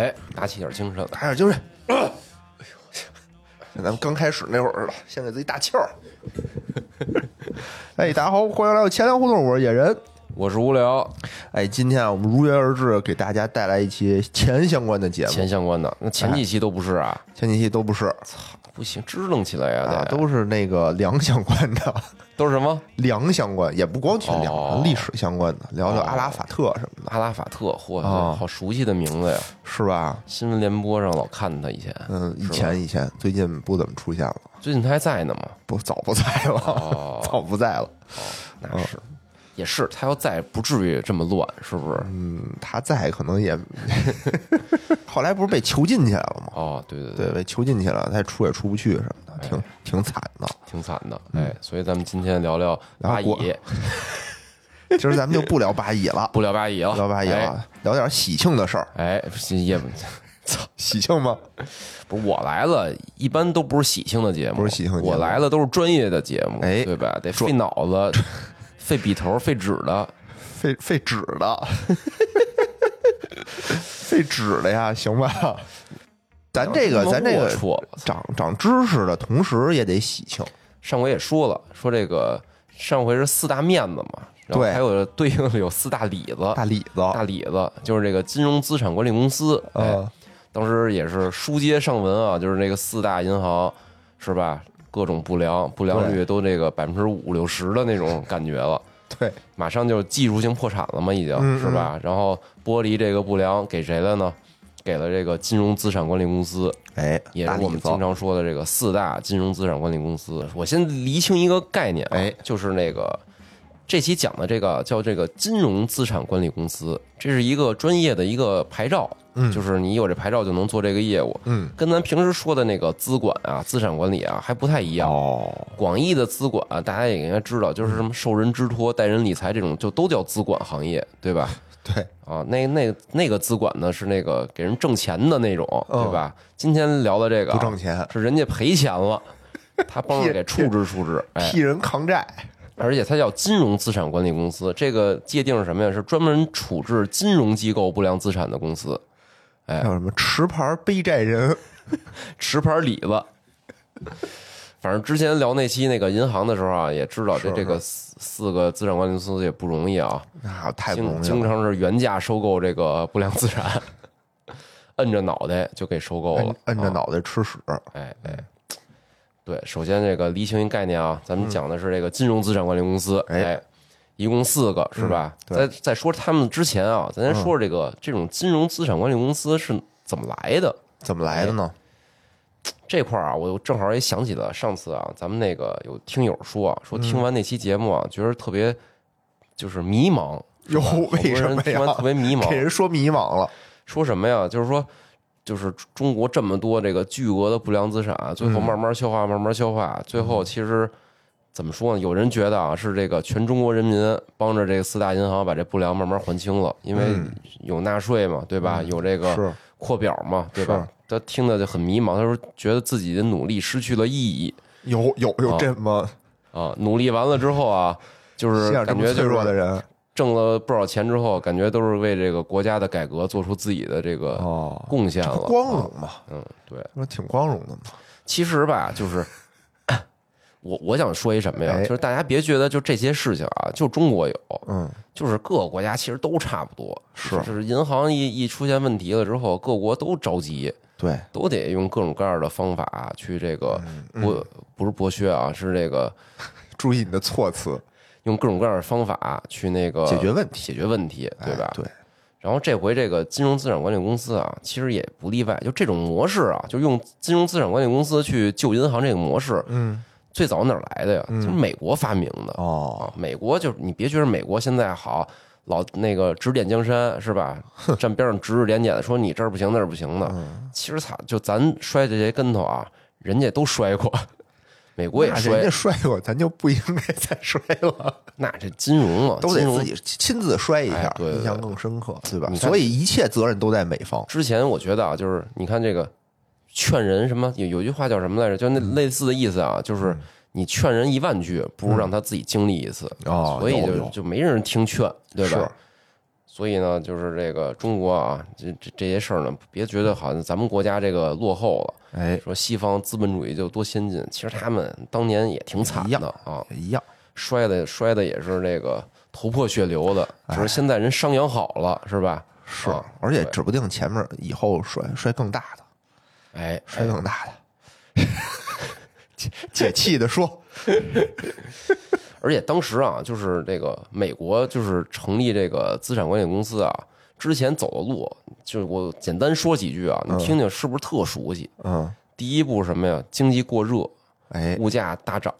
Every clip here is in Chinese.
哎，打起点精神来。打点精神。哎呦，像咱们刚开始那会儿似的，先给自己打气儿。哎，大家好，欢迎来到钱粮胡同，我是野人。我是无聊，哎，今天啊，我们如约而至，给大家带来一期钱相关的节目。钱相关的，那前几期都不是啊，前几期都不是不行，支棱起来呀，都是那个粮相关的，都是什么？粮相关，也不光全粮，哦。历史相关的，聊聊阿拉法特什么的，阿拉法特，嚯，啊好熟悉的名字呀！是吧？新闻联播上老看他以前，嗯，以前以前，最近不怎么出现了，最近他还在呢吗？不早不在了，哦，早不在了。那是，也是，他要在不至于这么乱，是不是？嗯，他在可能也，后来不是被囚禁起来了吗？哦，对对对，被囚禁起来了，他出也出不去什么的，挺挺惨的。挺惨的。哎，所以咱们今天聊聊聊国巴以，今儿咱们就不聊八乙了，不聊巴以了，聊八乙了，聊点喜庆的事儿。哎。哎，也操喜庆吗？不是我来了，一般都不是喜庆的节目，不是喜庆节目我来了都是专业的节目，哎对吧？得费脑子，费笔头，费纸的。费费纸的，费纸的呀，行吧？咱这个，咱这个长长知识的同时也得喜庆。上回也说了，说这个上回是四大面子嘛，然后对还有 对应的有四大里子，大里子，大里子就是这个金融资产管理公司，哎，嗯，当时也是书接上文啊，就是那个四大银行是吧？各种不良，不良率都这个百分之五六十的那种感觉了。对，马上就技术性破产了嘛，已经嗯是吧？然后剥离这个不良给谁了呢？给了这个金融资产管理公司，哎，也是我们经常说的这个四大金融资产管理公司。我先厘清一个概念啊，哎就是那个这期讲的这个叫这个金融资产管理公司，这是一个专业的一个牌照，嗯。就是你有这牌照就能做这个业务，嗯，跟咱平时说的那个资管啊、资产管理啊还不太一样。哦，广义的资管、啊大家也应该知道，就是什么受人之托、代人理财这种，就都叫资管行业，对吧？对，啊，那那那个资管呢是那个给人挣钱的那种，嗯对吧？今天聊的这个啊不挣钱，是人家赔钱了，他帮着给 处置处置，哎，替人扛债。而且它叫金融资产管理公司，这个界定是什么呀？是专门处置金融机构不良资产的公司，哎叫什么持牌背债人？持牌里子。反正之前聊那期那个银行的时候啊，也知道这这个四四个资产管理公司也不容易啊，那太不容经经易了。常是原价收购这个不良资产，摁着脑袋就给收购了摁，着啊脑袋吃屎。哎哎，对，首先这个厘清一概念啊，咱们讲的是这个金融资产管理公司，哎哎，一共四个是吧？在在说他们之前啊，咱先说说这个这种金融资产管理公司是怎么来的怎么来的呢？这块儿啊，我正好也想起了上次啊，咱们那个有听友说啊，说嗯听完那期节目啊，觉得特别就是迷茫，是哟为什么人听完呀特别迷茫给，人说迷茫了。说什么呀？就是说，就是中国这么多这个巨额的不良资产，最后慢慢消化，慢慢消化，最后其实怎么说呢？有人觉得啊，是这个全中国人民帮着这个四大银行把这不良慢慢还清了，因为嗯有纳税嘛，对吧？有这个是扩表嘛，对吧？他听的就很迷茫，他说觉得自己的努力失去了意义有有有啊这么啊，努力完了之后啊，就是感觉就是弱的人挣了不少钱之后，感觉都是为这个国家的改革做出自己的这个哦，贡献了，光荣嘛，嗯，对，那挺光荣的嘛。其实吧，就是 我我想说一什么呀？哎就是大家别觉得就这些事情啊，就中国有，嗯，就是各个国家其实都差不多。是就是银行一一出现问题了之后，各国都着急，对，都得用各种各样的方法去这个嗯剥不是剥削啊，是这个注意你的措辞，用各种各样的方法去那个解决问题解决问题，对吧哎？对，然后这回这个金融资产管理公司啊，其实也不例外，就这种模式啊，就用金融资产管理公司去救银行这个模式，嗯，最早哪儿来的呀？就是美国发明的哦，啊。美国就是你别觉得美国现在好，老那个指点江山是吧？站边上指指点点的说你这儿不行那儿不行的。嗯其实操，就咱摔这些跟头啊，人家都摔过，美国也摔人家，摔过，咱就不应该再摔了，那这金融啊，都得自己亲自摔一下哎，对对对印象更深刻，对吧？所以一切责任都在美方。之前我觉得啊，就是你看这个劝人什么，有有句话叫什么来着？就那嗯类似的意思啊，就是你劝人一万句，不如让他自己经历一次。哦所以就就没人听劝，对吧？是所以呢，就是这个中国啊，这这这些事儿呢，别觉得好像咱们国家这个落后了，哎，说西方资本主义就多先进，其实他们当年也挺惨的啊，一样。摔的摔的也是这个头破血流的，哎只是现在人伤养好了，是吧？是啊，而且指不定前面以后摔摔更大的，哎，摔更大的。解解气的说，而且当时啊，就是这个美国就是成立这个资产管理公司啊，之前走的路，就是我简单说几句啊，你听听是不是特熟悉？嗯，第一步什么呀？经济过热，哎，物价大涨。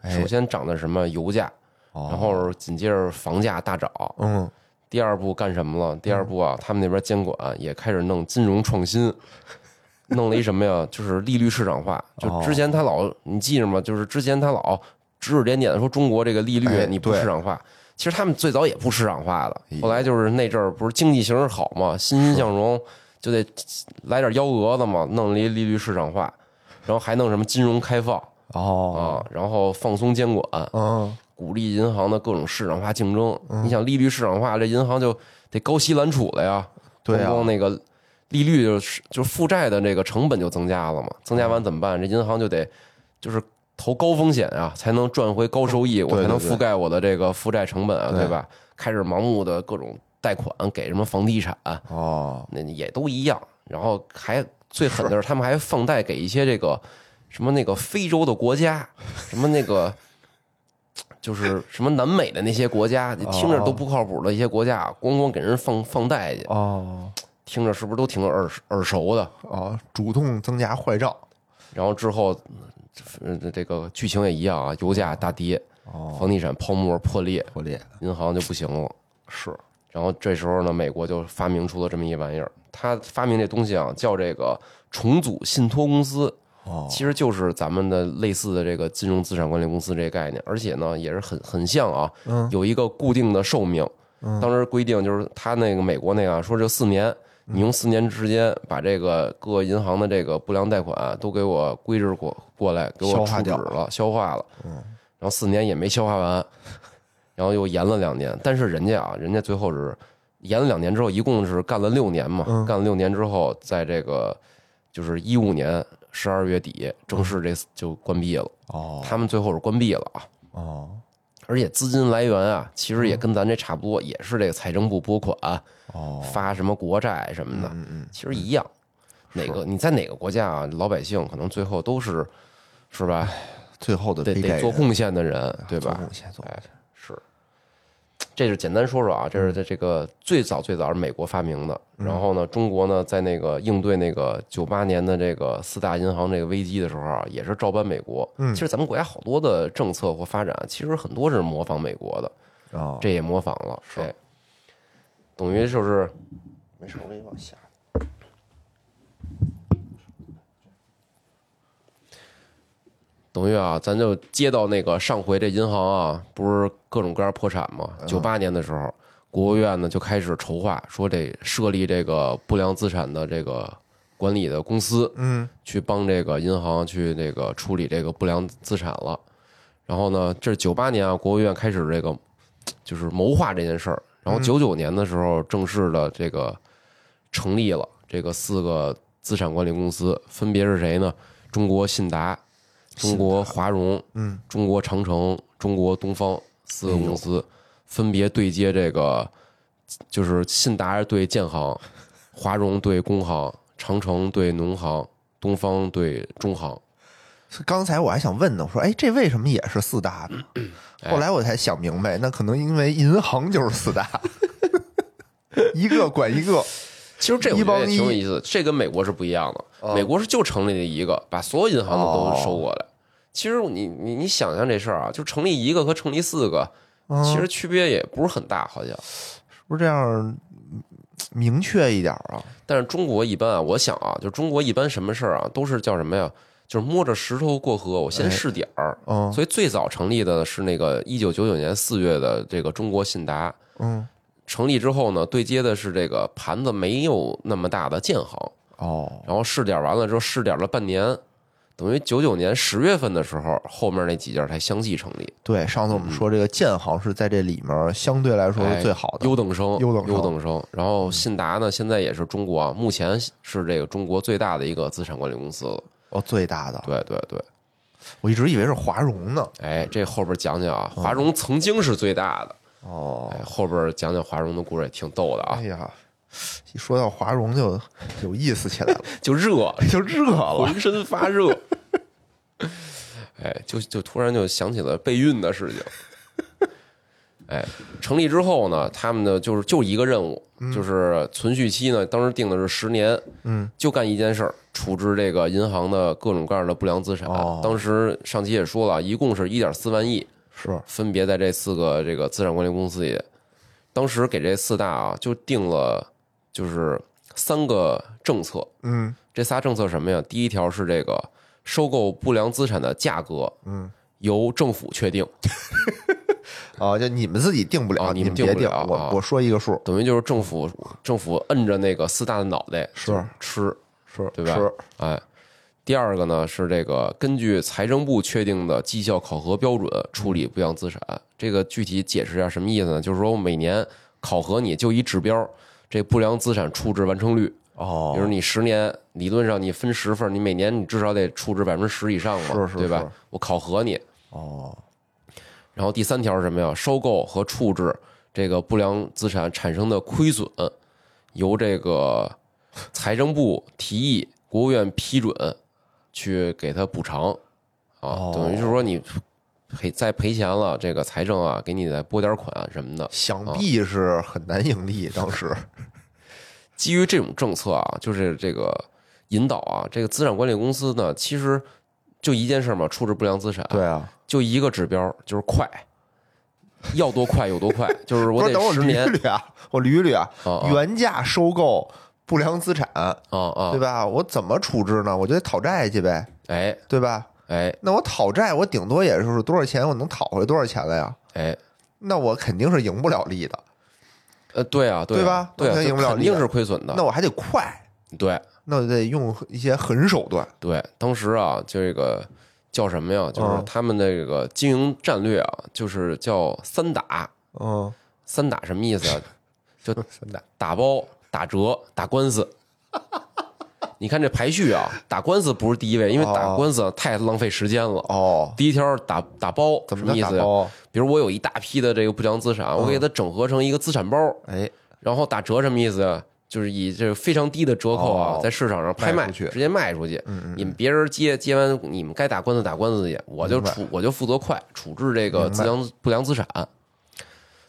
哎首先涨的什么油价，哦然后紧接着房价大涨。嗯，第二步干什么了？第二步啊，他们那边监管也开始弄金融创新，弄了一什么呀？就是利率市场化。就哦之前他老你记着吗？就是之前他老指指点点的说中国这个利率哎你不市场化，其实他们最早也不市场化的后来就是那阵儿不是经济形势好嘛，欣欣向荣，就得来点幺蛾子嘛，弄了一利率市场化，然后还弄什么金融开放哦，啊，然后放松监管，嗯，鼓励银行的各种市场化竞争。你想利率市场化，这银行就得高息揽储了呀。对光那个利率就是就是负债的这个成本就增加了嘛，增加完怎么办？这银行就得就是投高风险啊，才能赚回高收益，我才能覆盖我的这个负债成本啊，对。对吧？开始盲目的各种贷款给什么房地产，哦，那也都一样。然后还最狠的是，他们还放贷给一些这个什么那个非洲的国家，什么那个就是什么南美的那些国家，你听着都不靠谱的一些国家，光光给人放放贷去，哦，听着是不是都挺耳耳熟的？哦，主动增加坏账，然后之后，呃，这个剧情也一样啊，油价大跌，哦，房地产泡沫破裂，破裂，银行就不行了。是，然后这时候呢，美国就发明出了这么一玩意儿，他发明这东西啊，叫这个重组信托公司。哦，其实就是咱们的类似的这个金融资产管理公司这个概念，而且呢也是很很像啊，嗯有一个固定的寿命。当时规定就是他那个美国那个啊说这四年，你用四年时间把这个各银行的这个不良贷款都给我归置过过来，给我处置了，消化了。嗯，然后四年也没消化完，然后又延了两年，但是人家啊，人家最后是延了两年之后，一共是干了六年嘛，嗯干了六年之后，在这个就是一五年十二月底正式这就关闭了。哦，他们最后是关闭了啊，哦，而且资金来源啊，其实也跟咱这差不多，也是这个财政部拨款哦，发什么国债什么的，嗯嗯，其实一样。哪个你在哪个国家啊，老百姓可能最后都是是吧？最后的得得做贡献的人，对吧？做贡献，做贡献，是，这是简单说说啊，这是在这个最早最早是美国发明的，嗯。然后呢，中国呢在那个应对那个九八年的这个四大银行这个危机的时候啊，也是照搬美国。嗯。其实咱们国家好多的政策或发展，其实很多是模仿美国的，哦，这也模仿了，对，等于就是没事，我给你往下，等于啊，咱就接到那个上回这银行啊，不是各种各样破产吗？九八年的时候，国务院呢就开始筹划，说得设立这个不良资产的这个管理的公司，嗯，去帮这个银行去那个处理这个不良资产了。然后呢，这是九八年啊，国务院开始这个就是谋划这件事儿。然后九九年的时候，正式的这个成立了这个四个资产管理公司，分别是谁呢？中国信达、中国华融、嗯，中国长城、中国东方四个公司，分别对接这个，就是信达对建行，华融对工行，长城对农行，东方对中行。刚才我还想问呢，我说，哎，这为什么也是四大呢？哎后来我才想明白，那可能因为银行就是四大，一个管一个。其实这我觉得也挺有意思的，这跟美国是不一样的。哦美国是就成立了一个，把所有银行的都收过来。其实你你你想想这事儿啊，就成立一个和成立四个，嗯其实区别也不是很大，好像是。不是这样嗯明确一点啊？但是中国一般啊，我想啊，就中国一般什么事儿啊，都是叫什么呀？就是摸着石头过河，我先试点儿。嗯所以最早成立的是那个一九九九年四月的这个中国信达。嗯，成立之后呢，对接的是这个盘子没有那么大的建行，哦，然后试点完了之后试点了半年，等于九九年十月份的时候，后面那几家才相继成立，对，上次我们说这个建行是在这里面相对来说是最好的，优等生，优等生优等生。然后信达呢，现在也是中国啊，目前是这个中国最大的一个资产管理公司了。哦，最大的，对对对，我一直以为是华融呢。哎，这后边讲讲啊，华融曾经是最大的。哦，哎，后边讲讲华融的故事也挺逗的啊哎。呀，一说到华融就有意思起来了，就热，就热了。浑身发热。哎，就就突然就想起了备孕的事情。哎，成立之后呢，他们呢就是就一个任务，就是存续期呢，当时定的是十年，嗯，就干一件事儿，处置这个银行的各种各样的不良资产。哦当时上期也说了，一共是一点四万亿，是，分别在这四个这个资产管理公司里。当时给这四大啊，就定了就是三个政策，嗯。这仨政策什么呀？第一条是这个收购不良资产的价格嗯，由政府确定，啊，就你们自己定不了，啊你们别定定不了，啊我我说一个数，等于就是政府政府摁着那个四大的脑袋是吃，是对吧？吃，哎。第二个呢是这个根据财政部确定的绩效考核标准处理不良资产。这个具体解释一下什么意思呢？就是说我每年考核你就一指标，这不良资产处置完成率。哦比如你十年，理论上你分十份，你每年你至少得处置百分之十以上嘛，是是对吧？我考核你。哦，然后第三条是什么呀？收购和处置这个不良资产产生的亏损，由这个财政部提议，国务院批准，去给他补偿。啊。哦。等于就是说你赔再赔钱了，这个财政啊给你再拨点款什么的。想必是很难盈利，当时。基于这种政策啊，就是这个引导啊，这个资产管理公司呢，其实就一件事嘛，处置不良资产，对啊，就一个指标，就是快，要多快有多快，就是我得十年。一捋啊，我捋捋啊，啊啊。原价收购不良资产，啊啊对，吧？我怎么处置呢？我就得讨债去呗，哎对吧？哎那我讨债，我顶多也就是多少钱，我能讨回多少钱来呀？哎，那我肯定是赢不了利的，呃，对啊，对啊对啊，吧那赢不了肯定是亏损的那，我还得快，对那我得用一些狠手段。对。当时啊，这个叫什么呀？就是嗯他们的这个经营战略啊，就是叫三打。嗯，三打什么意思啊？就 三打打包、打折、打官司。你看这排序啊，打官司不是第一位，因为打哦官司啊太浪费时间了。哦，第一条打打包怎么什么意思呀？比如我有一大批的这个不良资产，我给它整合成一个资产包，哎，然后打折什么意思呀？就是以这个非常低的折扣啊哦，在市场上拍卖，去直接卖出去。你们别人接接完，你们该打官司打官司去，我就处我就负责快处置这个明白资良不良资产。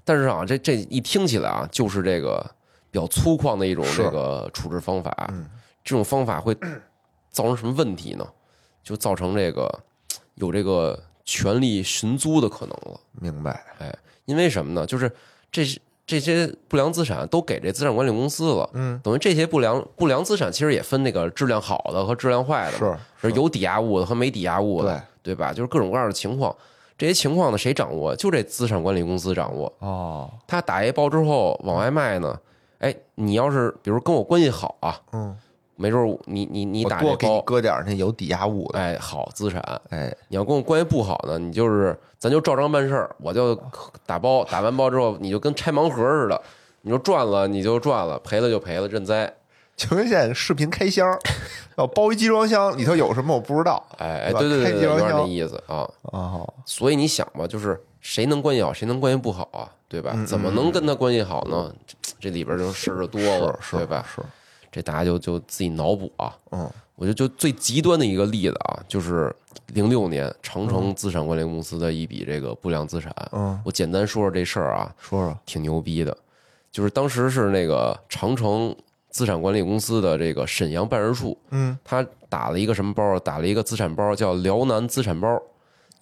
但是啊，这这一听起来啊，就是这个比较粗犷的一种这个处置方法。嗯这种方法会造成什么问题呢？就造成这个有这个权力寻租的可能了。明白。哎因为什么呢？就是这这些不良资产都给这资产管理公司了，嗯，等于这些不良不良资产其实也分那个质量好的和质量坏的，是是有抵押物的和没抵押物的，对吧？就是各种各样的情况，这些情况呢谁掌握？就这资产管理公司掌握。哦，他打一包之后往外卖呢，哎，你要是比如跟我关系好啊，嗯，没准儿你你你我给你打这包，搁点儿那有抵押物的，哎，好资产，哎，你要跟我关系不好呢，你就是咱就照章办事儿，我就打包，打完包之后你就跟拆盲盒似的，你说赚了你就赚了，赔了就赔了，认栽。请问现在视频开箱，要包一集装箱，里头有什么我不知道。哎哎，对对对对对，开箱有点那意思啊。哦，所以你想吧，就是谁能关系好，谁能关系不好啊，对吧？怎么能跟他关系好呢？这这里边就事儿就多了，是对吧？是，这大家就就自己脑补啊。嗯，我觉得就最极端的一个例子啊，就是零六年长城资产管理公司的一笔这个不良资产。嗯，我简单说说这事儿啊，说说，挺牛逼的，就是当时是那个长城资产管理公司的这个沈阳办事处，嗯，他打了一个什么包？打了一个资产包，叫辽南资产包，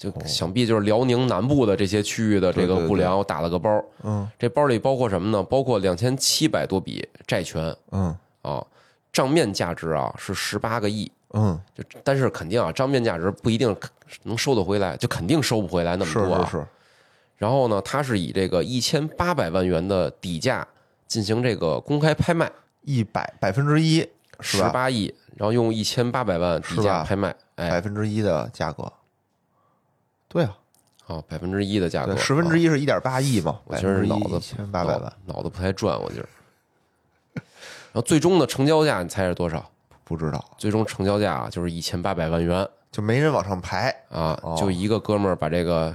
就想必就是辽宁南部的这些区域的这个不良，我打了个包。嗯这包里包括什么呢？包括两千七百多笔债权嗯啊，账面价值啊是十八个亿。嗯，就但是肯定啊，账面价值不一定能收得回来，就肯定收不回来那么多啊。是是，然后呢，它是以这个一千八百万元的底价进行这个公开拍卖，一百百分之一？十八亿，然后用一千八百万底价拍卖，哎，百分之一的价格。对啊，哦，百分之一的价格，十分之一，是一点八亿嘛，我觉得脑子一千八百万，脑脑子不太转，我觉得。然后最终的成交价，你猜是多少？不知道，最终成交价啊，就是一千八百万元。就没人往上排。啊哦，就一个哥们儿把这个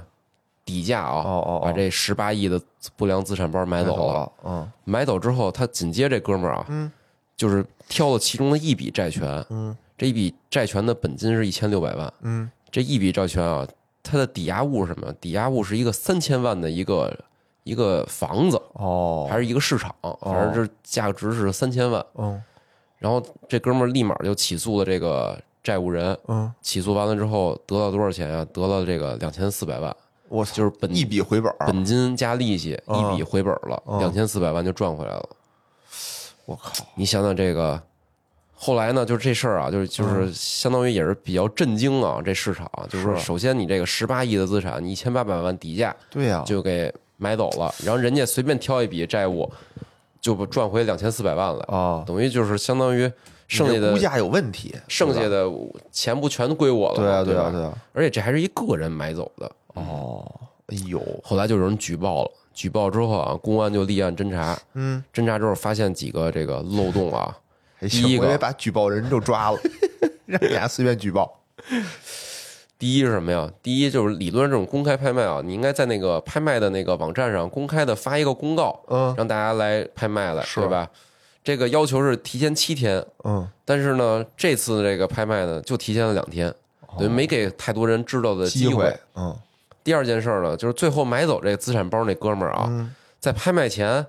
底价啊，哦哦哦。把这十八亿的不良资产包买走了。了，嗯。买走之后，他紧接这哥们儿啊，嗯。就是挑了其中的一笔债权，嗯。这一笔债权的本金是一千六百万，嗯，这一笔债权啊，它的抵押物是什么？抵押物是一个三千万的一个一个房子，哦，还是一个市场，反正这价值是三千万。嗯然后这哥们儿立马就起诉了这个债务人，嗯，起诉完了之后得到多少钱啊？得了这个两千四百万，我操，就是本一笔回本，本金加利息嗯一笔回本了，嗯两千四百万就赚回来了。我靠，你想想这个，后来呢，就是这事儿啊，就是就是相当于也是比较震惊啊，这市场就是首先你这个十八亿的资产，你一千八百万底价对呀，就给买走了，然后人家随便挑一笔债务，就赚回两千四百万来，啊，等于就是相当于剩下的你这估价有问题，剩下的钱不全归我了吗？对啊对啊对啊，而且这还是一个人买走的。哦，哎呦，后来就有人举报了，举报之后啊，公安就立案侦查，嗯，侦查之后发现几个这个漏洞啊。还第一个把举报人就抓了，让你俩随便举报。第一是什么呀？第一就是理论上这种公开拍卖啊，你应该在那个拍卖的那个网站上公开的发一个公告，嗯让大家来拍卖来，是对吧？这个要求是提前七天，嗯，但是呢，这次这个拍卖呢就提前了两天，等于没给太多人知道的机机会，嗯第二件事儿呢，就是最后买走这个资产包那哥们儿啊，嗯，在拍卖前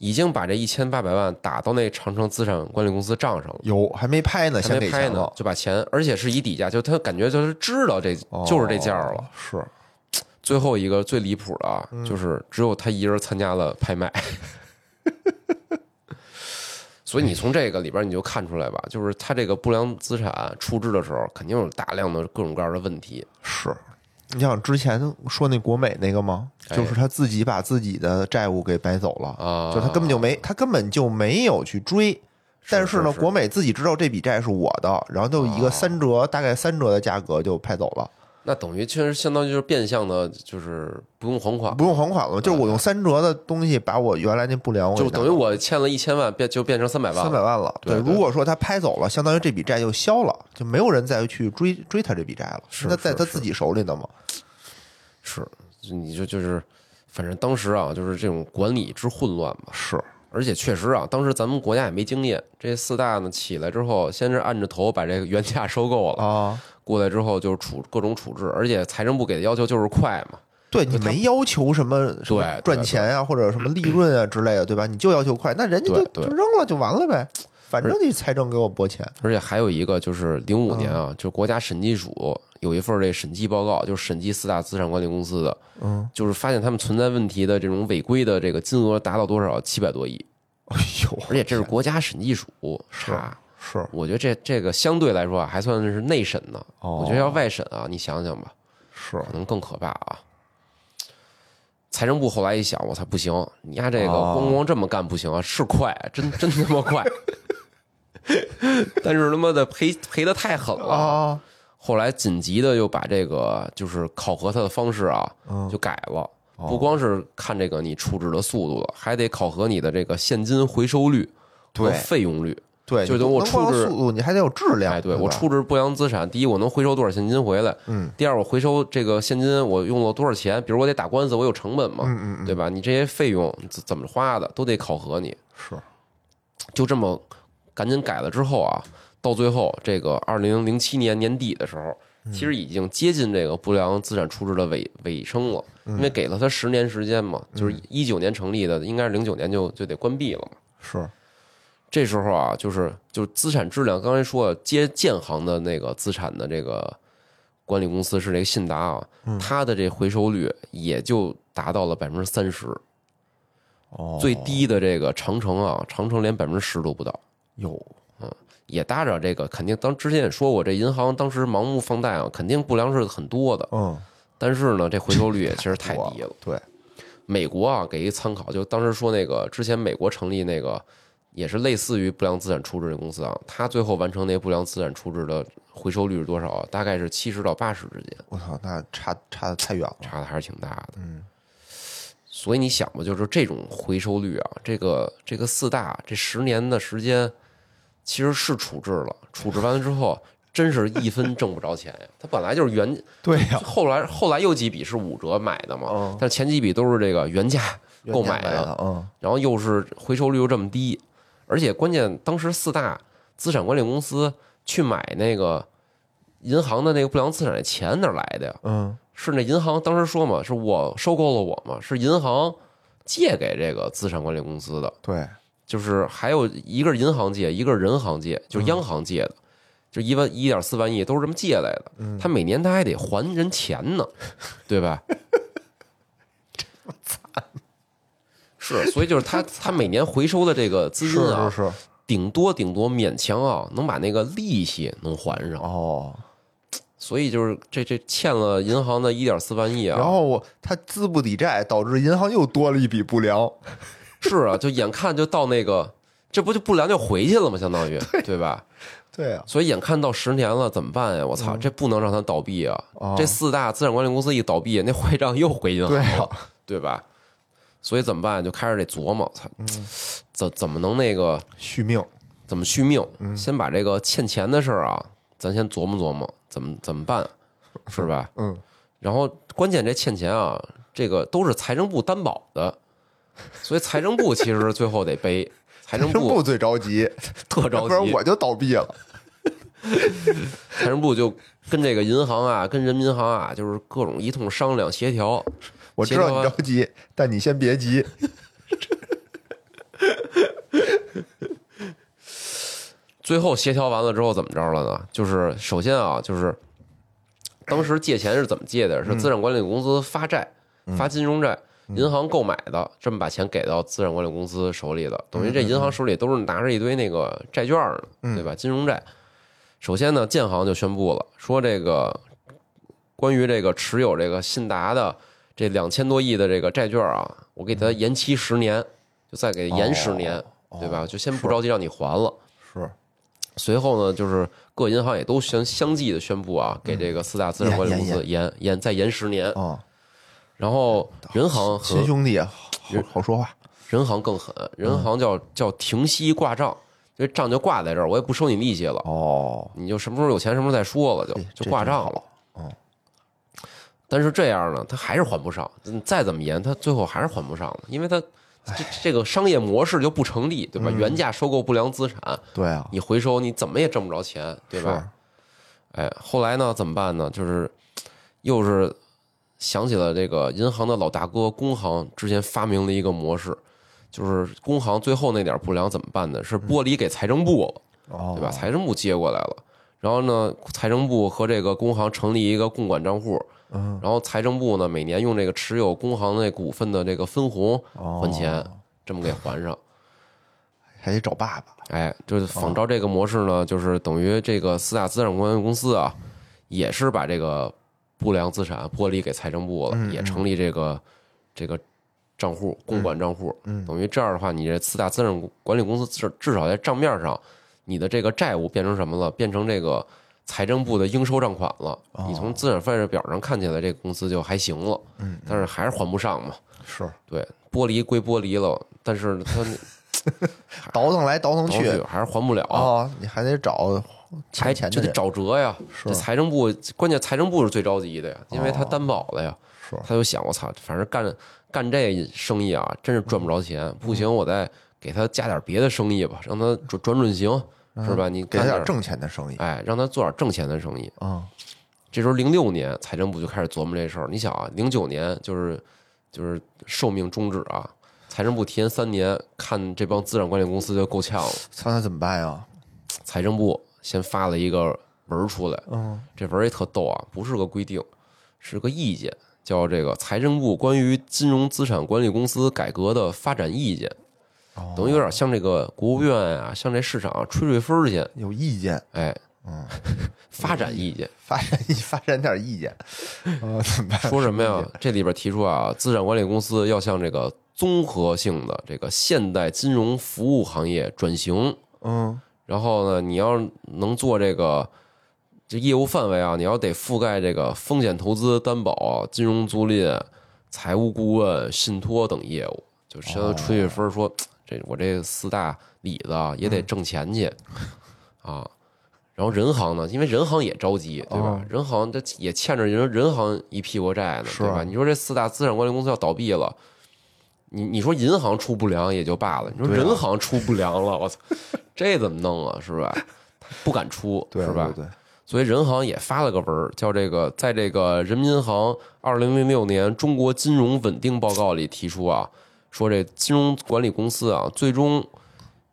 已经把这一千八百万打到那长城资产管理公司账上了。有还没拍呢，还先没拍呢就把钱，而且是以底价，就他感觉就是知道这就是这价了。哦，是最后一个最离谱的啊，嗯就是只有他一人参加了拍卖，所以你从这个里边你就看出来吧，就是他这个不良资产处置的时候，肯定有大量的各种各样的问题。是。你想之前说那国美那个吗？哎就是他自己把自己的债务给掰走了，啊就他根本就没，他根本就没有去追。但是呢，国美自己知道这笔债是我的，然后就一个三折，大概三折的价格就拍走了，那等于其实相当于就是变相的，就是不用还款，不用还款了。就是我用三折的东西把我原来那不良，就等于我欠了一千万，变就变成三百万了。三百万了。对对如果说他拍走了，相当于这笔债就消了，就没有人再去追追他这笔债了，是那在他自己手里呢嘛。是，你就就是，反正当时啊，就是这种管理之混乱嘛。是，而且确实啊，当时咱们国家也没经验，这四大呢起来之后，先是按着头把这个原价收购了，啊，过来之后就是处各种处置，而且财政部给的要求就是快嘛，对你没要求什么对对赚钱啊，或者什么利润啊之类的，对吧？你就要求快，那人家就就扔了就完了呗，反正你财政给我拨钱。而且还有一个就是零五年啊，就是国家审计署有一份这审计报告，就是审计四大资产管理公司的，嗯，就是发现他们存在问题的这种违规的这个金额达到多少？七百多亿，哎呦，而且这是国家审计署查。是我觉得这这个相对来说啊，还算是内审呢。哦我觉得要外审啊，你想想吧，是可能更可怕啊。财政部后来一想，我操，不行，你丫这个哦光光这么干不行啊，是快，真真他妈快，但是他妈的赔赔的太狠了。啊，后来紧急的又把这个就是考核他的方式啊，嗯就改了。哦不光是看这个你处置的速度了，还得考核你的这个现金回收率和对费用率。对，就能光处置速度，你还得有质量。哎，对吧我处置不良资产，第一我能回收多少现金回来，嗯第二我回收这个现金我用了多少钱，比如我得打官司，我有成本嘛，嗯嗯嗯，对吧？你这些费用怎怎么花的都得考核你，是就这么赶紧改了之后啊，到最后这个二零零七年年底的时候，嗯其实已经接近这个不良资产处置的尾尾声了，嗯因为给了他十年时间嘛，就是一九年成立的，应该是零九年就就得关闭了嘛。是，这时候啊，就是就是资产质量，刚才说，接建行的那个资产的这个管理公司是这个信达啊，嗯它的这回收率也就达到了百分之三十，哦，最低的这个长城啊，长城连百分之十都不到。有也搭着这个，肯定当之前也说过，这银行当时盲目放贷啊，肯定不良是很多的。嗯但是呢，这回收率也其实太低了。对，美国啊，给一参考，就当时说那个之前美国成立那个也是类似于不良资产处置的公司啊，它最后完成那不良资产处置的回收率是多少啊？大概是七十到八十之间，我操，那差差的太远了。差的还是挺大的。嗯，所以你想吧，就是这种回收率啊，这个这个四大这十年的时间，其实是处置了，处置完了之后，真是一分挣不着钱呀。它本来就是原，对呀，后来后来又几笔是五折买的嘛，嗯但前几笔都是这个原价购买的，然后又是回收率又这么低，而且关键当时四大资产管理公司去买那个银行的那个不良资产的钱哪来的呀？嗯，是那银行当时说嘛，是我收购了我嘛，是银行借给这个资产管理公司的，对，就是还有一个是银行借，一个是人行借，就是央行借的，就一万一点四万亿都是这么借来的，他每年他还得还人钱呢，对吧？是，所以就是他 他每年回收的这个资金啊，是是，顶多顶多勉强啊能把那个利息能还上，哦，所以就是这这欠了银行的一点四万亿啊，然后我他资不抵债，导致银行又多了一笔不良。是啊，就眼看就到那个，这不就不良就回去了吗？相当于对吧？对啊，所以眼看到十年了，怎么办呀？我操，这不能让它倒闭啊！哦这四大资产管理公司一倒闭，那坏账又回银行对了，啊，对吧？所以怎么办？就开始得琢磨，怎怎么能那个续命。怎么续命？先把这个欠钱的事儿啊，咱先琢磨琢磨，怎么怎么办，是吧？嗯，然后关键这欠钱啊，这个都是财政部担保的，所以财政部 其实最后得背，财政部政部最着急，特着急，不然我就倒闭了。财政部就跟这个银行啊，跟人民银行啊，就是各种一通商量协调。我知道你着急，但你先别急。最后协调完了之后怎么着了呢？就是首先啊，就是当时借钱是怎么借的？是资产管理公司发债、发金融债，银行购买的，这么把钱给到资产管理公司手里的，等于这银行手里都是拿着一堆那个债券呢，对吧？金融债。首先呢，建行就宣布了，说这个关于这个持有这个信达的这两千多亿的这个债券啊，我给它延期十年，就再给延十年，哦对吧？就先不着急让你还了。是随后呢，就是各银行也都相相继的宣布啊，给这个四大资产管理公司延延再延十年。啊，然后人行和亲兄弟好好说话。人行更狠，人行叫叫停息挂账，这账就挂在这儿，我也不收你利息了，哦，你就什么时候有钱什么时候再说了，就哎就挂账了。了。嗯，但是这样呢，他还是还不上，嗯再怎么严，他最后还是还不上的，因为他这这个商业模式就不成立，对吧？原价收购不良资产，对啊，你回收你怎么也挣不着钱，对吧？哎，后来呢，怎么办呢？就是又是想起了这个银行的老大哥工行之前发明了一个模式，就是工行最后那点不良怎么办呢？是剥离给财政部对吧？财政部接过来了，然后呢，财政部和这个工行成立一个共管账户，嗯，然后财政部呢每年用这个持有工行那股份的这个分红哦。还钱，这么给还上。还得找爸爸。哎，就是仿照这个模式呢，就是等于这个四大资产管理公司啊，也是把这个不良资产剥离给财政部了，嗯也成立这个这个账户公管账户，嗯。等于这样的话，你这四大资产管理公司至至少在账面上，你的这个债务变成什么了？变成这个财政部的应收账款了。哦你从资产负债表上看起来，这个公司就还行了，嗯，但是还是还不上嘛。是对，剥离归剥离了，但是他 倒腾来倒腾去还是还不了。啊，你还得找还就得欠钱的人。找辙呀。是这财政部关键财政部是最着急的呀，因为他担保了呀。是他就想，我操，反正干干这生意啊，真是赚不着钱。不行，我再给他加点别的生意吧，让他转转转型，是吧？你干点给他点挣钱的生意哎，让他做点挣钱的生意。啊，这时候零六年，财政部就开始琢磨这事儿。你想啊，零九年就是就是寿命终止啊，财政部提前三年，看这帮资产管理公司就够呛了。操，那怎么办呀？财政部先发了一个文儿出来，嗯，这文儿也特逗啊，不是个规定，是个意见，叫这个财政部关于金融资产管理公司改革的发展意见，哦等于有点像这个国务院啊，向这市场啊吹吹风儿去，有意见，哎，嗯，发展意见，发展一发展点意见，啊，怎么办？说什么呀？这里边提出啊，资产管理公司要向这个综合性的这个现代金融服务行业转型。嗯然后呢，你要能做这个这业务范围啊，你要得覆盖这个风险投资担保、金融租赁、财务顾问、信托等业务。就相当于吹吹风儿说，这我这四大里子啊也得挣钱去啊。然后人行呢，因为人行也着急，对吧哦？人行这也欠着人人行一屁股债呢，是对吧？你说这四大资产管理公司要倒闭了。你你说银行出不良也就罢了，你说人行出不良了，我操，这怎么弄啊？是吧？不敢出，对是吧？所以人行也发了个文儿，叫这个在这个人民银行二零零六年中国金融稳定报告里提出啊，说这金融管理公司啊，最终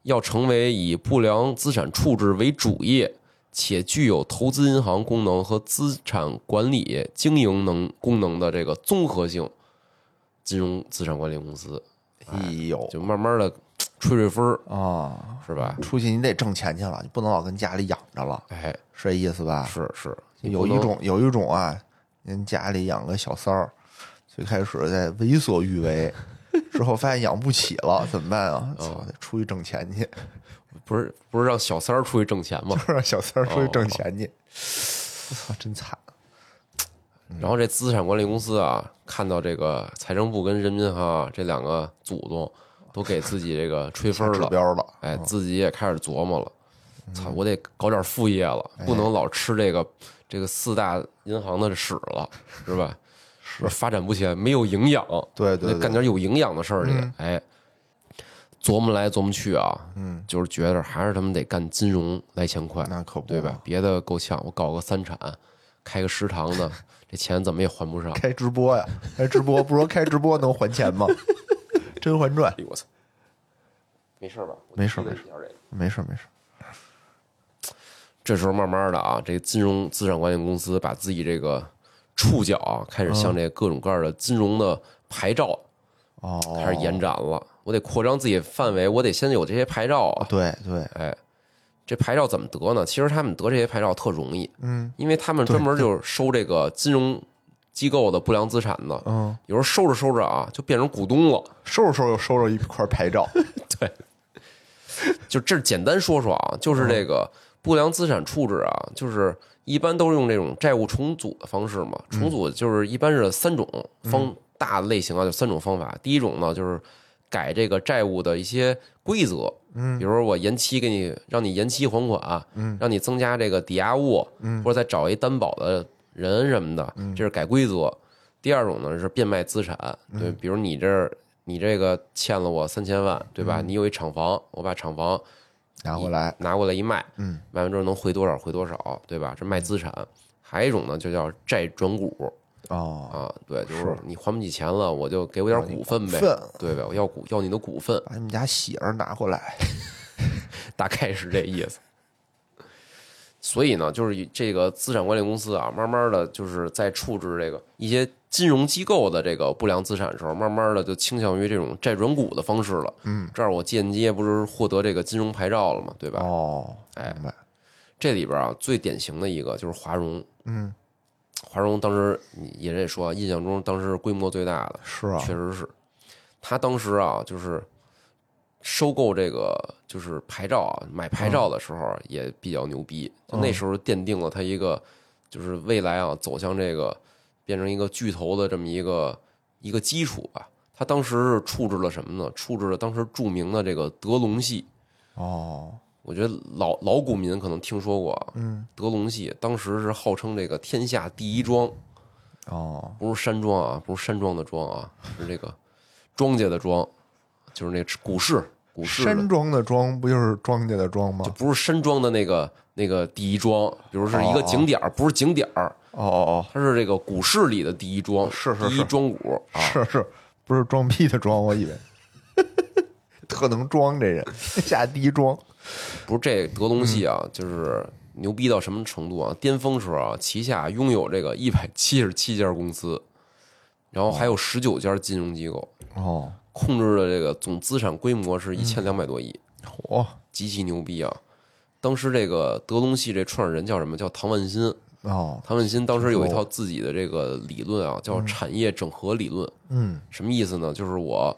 要成为以不良资产处置为主业，且具有投资银行功能和资产管理经营能功能的这个综合性金融资产管理公司，哎呦就慢慢的吹吹风儿，啊，是吧？出去你得挣钱去了，你不能老跟家里养着了，哎，是这意思吧？是是，有一种有一种啊，您家里养个小三儿，最开始在为所欲为，之后发现养不起了，怎么办啊？操，得出去挣钱去，不是不是让小三儿出去挣钱吗？就是让小三儿出去挣钱去。我操，真惨！然后这资产管理公司啊，看到这个财政部跟人民银行啊这两个祖宗都给自己这个吹分了，指标了，哎，自己也开始琢磨了，操，我得搞点副业了，不能老吃这个这个四大银行的屎了，是吧？是发展不起来，没有营养，对对干点有营养的事儿去。哎，琢磨来琢磨去啊，嗯，就是觉得还是他们得干金融来钱快，那可不对吧？？别的够呛，我搞个三产，开个食堂的，这钱怎么也还不上。开直播呀，开直播，不说开直播能还钱吗？《甄嬛传哎呦我操！没事吧？没事我提了一下这个》没事没事，这时候慢慢的啊，这个金融资产管理公司把自己这个触角啊，开始向这各种各样的金融的牌照哦，开始延展了。我得扩张自己范围，我得先有这些牌照啊。对对，哎，这牌照怎么得呢？其实他们得这些牌照特容易，嗯因为他们专门就是收这个金融机构的不良资产的。嗯，有时候收着收着啊，就变成股东了。收着收着又收着一块牌照，对就这简单说说啊，就是这个不良资产处置啊，就是一般都是用这种债务重组的方式嘛。重组就是一般是三种方大类型啊，就三种方法。第一种呢，就是改这个债务的一些规则，嗯比如说我延期给你，让你延期还款，嗯让你增加这个抵押物，嗯或者再找一担保的人什么的，这是改规则。第二种呢是变卖资产，嗯对，比如你这儿你这个欠了我三千万，对吧？你有一厂房，我把厂房拿过来，拿过来一卖，嗯卖完之后能回多少回多少，对吧？这卖资产。还有一种呢，就叫债转股哦，啊，对，就是你还不起钱了，我就给我点股份呗份，对呗？我要股要你的股份，把你们家喜儿拿过来，大概是这意思。所以呢，就是这个资产管理公司啊，慢慢的就是在处置这个一些金融机构的这个不良资产的时候，慢慢的就倾向于这种债转股的方式了。嗯，这儿我间接不是获得这个金融牌照了嘛，对吧？哦，哎明白，这里边啊，最典型的一个就是华融。嗯，华融当时也得说，印象中当时规模最大的，是啊，确实是。他当时啊，就是收购这个就是牌照啊，买牌照的时候也比较牛逼，就那时候奠定了他一个就是未来啊走向这个变成一个巨头的这么一个一个基础吧。他当时是处置了什么呢？处置了当时著名的这个德隆系。哦，我觉得老老股民可能听说过啊，嗯，德隆系当时是号称这个天下第一庄，哦，不是山庄啊，不是山庄的庄啊，是这个庄稼的庄，就是那个股市股市的。山庄的庄不就是庄稼的庄吗？就？不是山庄的那个那个第一庄，比如是一个景点儿，不是景点儿，哦哦它是这个股市里的第一庄，是是是。第一庄股哦，啊。是是，不是装逼的装，我以为，特能装这人，下第一庄，不是这德隆系嗯。啊，就是牛逼到什么程度啊？巅峰时候啊，旗下拥有这个一百七十七家公司，然后还有十九家金融机构，哦，控制的这个总资产规模是一千两百多亿，嚯，极其牛逼啊！当时这个德隆系这创始人叫什么？叫唐万新。哦，唐万新当时有一套自己的这个理论啊，叫产业整合理论。嗯什么意思呢？就是我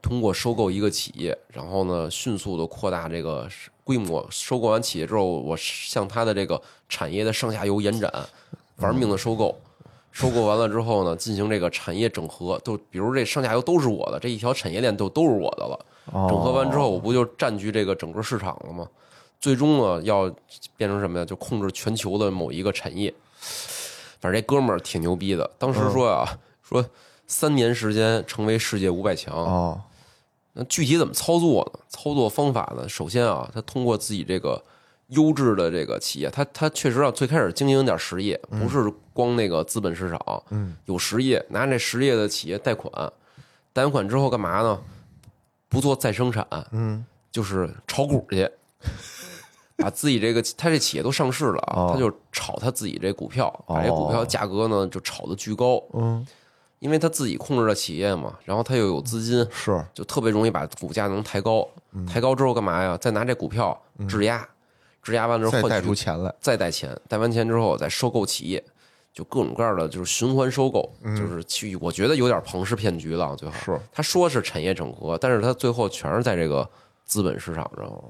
通过收购一个企业，然后呢，迅速的扩大这个规模。收购完企业之后，我向他的这个产业的上下游延展，玩命的收购。收购完了之后呢，进行这个产业整合，都比如这上下游都是我的，这一条产业链都都是我的了。整合完之后，我不就占据这个整个市场了吗？最终呢，要变成什么呀？就控制全球的某一个产业。反正这哥们儿挺牛逼的，当时说啊，说三年时间成为世界五百强。哦，那具体怎么操作呢？操作方法呢？首先啊，他通过自己这个。优质的这个企业，他他确实要最开始经营点实业，不是光那个资本市场，嗯有实业，拿这实业的企业贷款，贷完款之后干嘛呢？不做再生产，嗯，就是炒股去，把自己这个他这企业都上市了啊，他就炒他自己这股票，把这股票价格呢就炒的巨高，嗯，因为他自己控制了企业嘛，然后他又有资金，是，就特别容易把股价能抬高，抬高之后干嘛呀？再拿这股票质押。质押完之后，再贷出钱来，再贷钱，贷完钱之后再收购企业，就各种各样的就是循环收购，就是去我觉得有点庞氏骗局了。最后是他说是产业整合，但是他最后全是在这个资本市场上。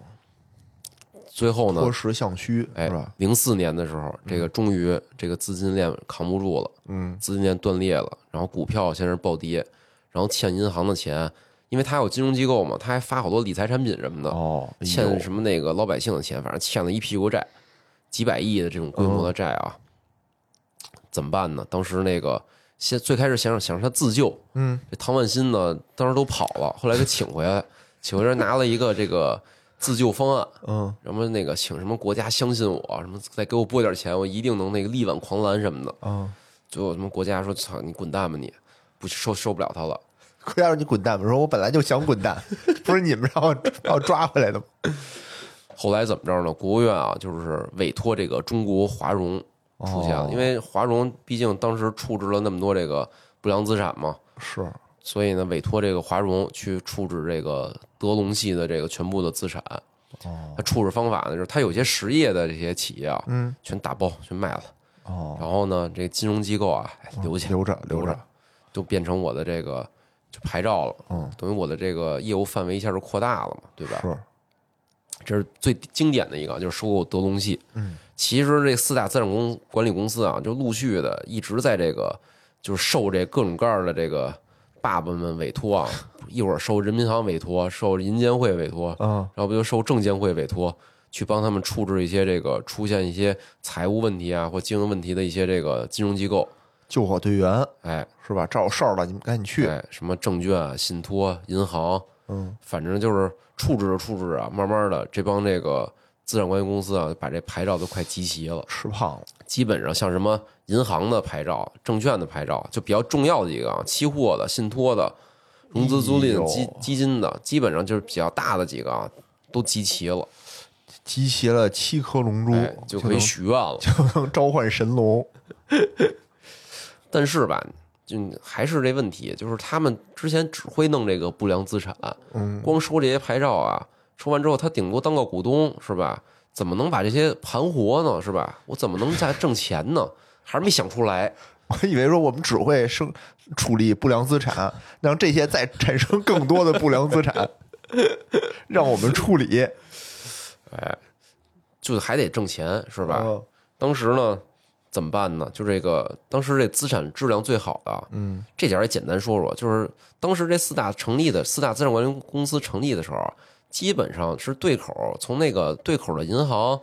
最后呢，脱实向虚，哎，是吧？零四年的时候，这个终于这个资金链扛不住了，嗯，资金链断裂了，然后股票先是暴跌，然后欠银行的钱。因为他有金融机构嘛，他还发好多理财产品什么的，哦，欠什么那个老百姓的钱，反正欠了一屁股债，几百亿的这种规模的债啊，怎么办呢？当时那个先最开始想想让他自救，嗯，这唐万新呢当时都跑了，后来给请回来，请回来拿了一个这个自救方案，嗯，什么那个请什么国家相信我，什么再给我拨点钱，我一定能那个力挽狂澜什么的，嗯，最后什么国家说操你滚蛋吧你，不受受不了他了。可要让你滚蛋！我说我本来就想滚蛋，不是你们让我把我抓回来的吗？后来怎么着呢？国务院啊，就是委托这个中国华融出现了，因为华融毕竟当时处置了那么多这个不良资产嘛，是，所以呢，委托这个华融去处置这个德隆系的这个全部的资产。哦，它处置方法呢，就是它有些实业的这些企业啊，嗯，全打包全卖了。哦，然后呢，这个金融机构啊，留起留着留着，就变成我的这个。牌照了，嗯，等于我的这个业务范围一下就扩大了嘛，对吧？是，这是最经典的一个，就是收购德隆系。嗯，其实这四大资产公管理公司啊，就陆续的一直在这个，就是受这各种各样的这个爸爸们委托啊，一会儿受人民银行委托，受银监会委托，嗯，然后不就受证监会委托，去帮他们处置一些这个出现一些财务问题啊或经营问题的一些这个金融机构。救火队员，哎，是吧？这有事儿了，你们赶紧去。哎，什么证券、信托、银行，嗯，反正就是处置着处置啊，慢慢的，这帮这个资产管理公司啊，把这牌照都快集齐了，吃胖了。基本上像什么银行的牌照、证券的牌照，就比较重要的几个啊，期货的、信托的、融资租赁基基金的，基本上就是比较大的几个啊，都集齐了，集齐了七颗龙珠，就可以许愿了，就能召唤神龙。但是吧，就还是这问题，就是他们之前只会弄这个不良资产，嗯，光收这些牌照啊，收完之后他顶多当个股东是吧？怎么能把这些盘活呢？是吧？我怎么能再挣钱呢？还是没想出来。我以为说我们只会生处理不良资产，让这些再产生更多的不良资产，让我们处理。哎，就还得挣钱是吧？嗯当时呢。怎么办呢？就这个，当时这资产质量最好的，嗯，这点也简单说说，就是当时这四大成立的四大资产管理公司成立的时候，基本上是对口，从那个对口的银行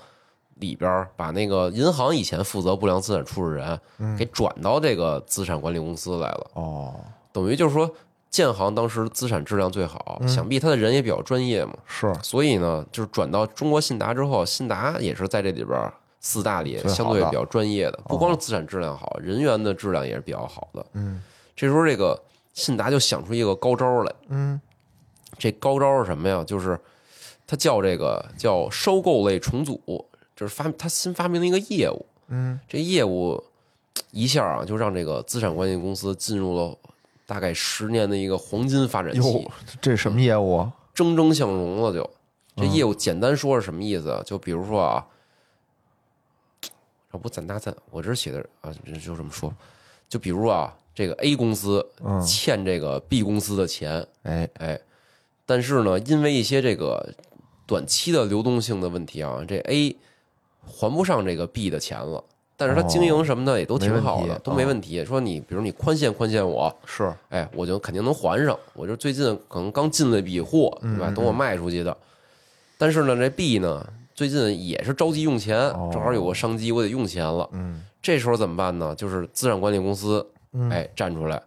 里边把那个银行以前负责不良资产处置人给转到这个资产管理公司来了。哦，等于就是说，建行当时资产质量最好，想必他的人也比较专业嘛，是，所以呢，就是转到中国信达之后，信达也是在这里边。四大里相对比较专业的，不光是资产质量好，人员的质量也是比较好的。嗯，这时候这个信达就想出一个高招来。嗯，这高招是什么呀？就是他叫这个叫收购类重组，就是发他新发明了一个业务。嗯，这业务一下啊，就让这个资产管理公司进入了大概十年的一个黄金发展期。这什么业务？蒸蒸向荣了就。这业务简单说是什么意思？就比如说啊。要不咱拿咱，我这写的啊，就这么说。就比如啊，这个 A 公司欠这个 B 公司的钱，哎哎，但是呢，因为一些这个短期的流动性的问题啊，这 A 还不上这个 B 的钱了。但是他经营什么的也都挺好的，没都没问题。说你比如你宽限宽限我，是哎，我就肯定能还上。我就最近可能刚进了一笔货，对吧？等我卖出去的。但是呢，这 B 呢，最近也是着急用钱，哦正好有个商机，我得用钱了。嗯这时候怎么办呢？就是资产管理公司，嗯哎，站出来，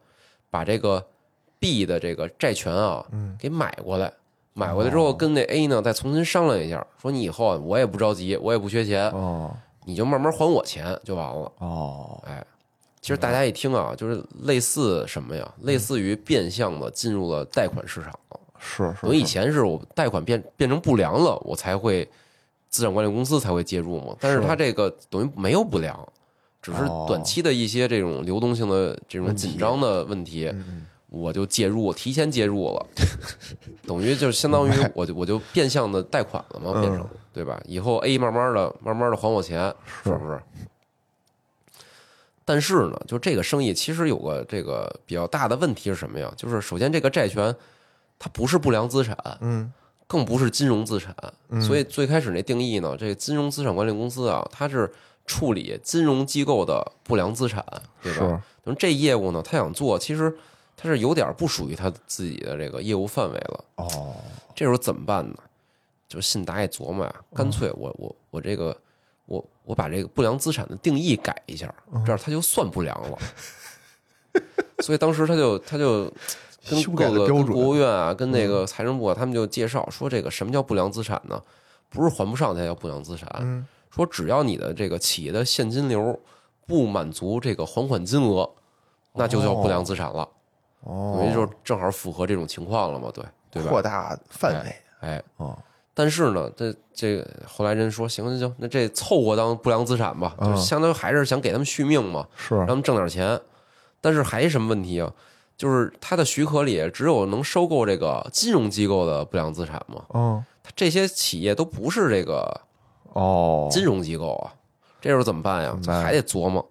把这个 B 的这个债权啊，嗯给买过来。买过来之后，跟那 A 呢再重新商量一下，说你以后啊我也不着急，我也不缺钱，哦你就慢慢还我钱就完了。哦哎，其实大家一听啊，就是类似什么呀？类似于变相的进入了贷款市场了。是是等于以前是我贷款变变成不良了，我才会资产管理公司才会介入嘛。但是是它这个等于没有不良，只是哦。短期的一些这种流动性的这种紧张的问题，嗯我就介入，提前介入了，等于就相当于我就我就变相的贷款了嘛，嗯。变成对吧？以后 A 慢慢的慢慢的还我钱，是不是？但是呢，就这个生意其实有个这个比较大的问题是什么呀？就是首先这个债权它不是不良资产，嗯更不是金融资产，嗯所以最开始那定义呢，这个金融资产管理公司啊，它是处理金融机构的不良资产，对吧？那么这业务呢，他想做，其实他是有点不属于他自己的这个业务范围了。哦这时候怎么办呢？就信达也琢磨呀，干脆我我我这个我我把这个不良资产的定义改一下，这样他就算不良了。所以当时他就他就跟各个国务院啊，跟那个财政部啊，他们就介绍说，这个什么叫不良资产呢？不是还不上才叫不良资产，嗯说只要你的这个企业的现金流不满足这个还款金额，那就叫不良资产了。哦，等于就是正好符合这种情况了嘛，对对吧？扩大范围哎，哦但是呢，这这个后来人说，行行行，那这凑合当不良资产吧，嗯就相当于还是想给他们续命嘛，是让他们挣点钱。但是还什么问题啊？就是他的许可里只有能收购这个金融机构的不良资产嘛，嗯他这些企业都不是这个哦金融机构啊，这时候怎么办呀？怎么办还得琢磨。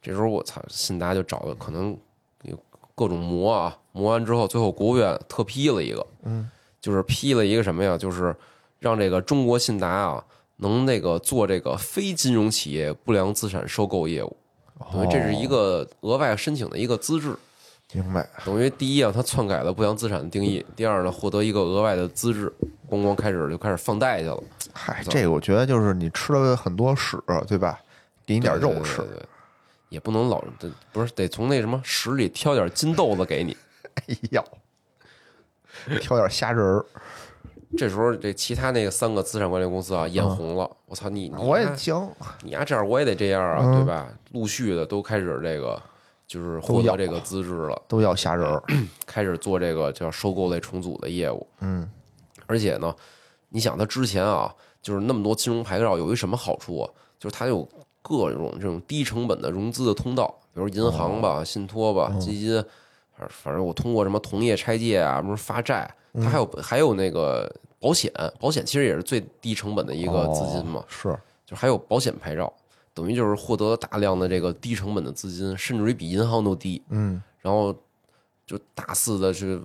这时候我操，信达就找了可能有各种磨啊，磨完之后，最后国务院特批了一个，嗯，就是批了一个什么呀？就是让这个中国信达啊，能那个做这个非金融企业不良资产收购业务，等于这是一个额外申请的一个资质。明白。等于第一啊，他篡改了不良资产的定义；第二呢，获得一个额外的资质，咣咣开始就开始放贷去了。嗨，这个我觉得就是你吃了很多屎，对吧？给你点肉吃。对对，对对也不能老这不是得从那什么屎里挑点金豆子给你。哎呀，挑点虾仁儿，这时候这其他那个三个资产管理公司啊眼红了，我操你你我也行，你丫这样我也得这样啊，嗯。对吧？陆续的都开始这个就是获得这个资质了，都要虾仁儿，开始做这个叫收购类重组的业务。嗯而且呢，你想他之前啊，就是那么多金融牌照，有一什么好处啊？就是它有各种这种低成本的融资的通道，比如银行吧、信托吧、基金，反反正我通过什么同业拆借啊，什么发债，它还有还有那个保险，保险其实也是最低成本的一个资金嘛哦，是就还有保险牌照，等于就是获得了大量的这个低成本的资金，甚至于比银行都低。嗯然后就大肆的去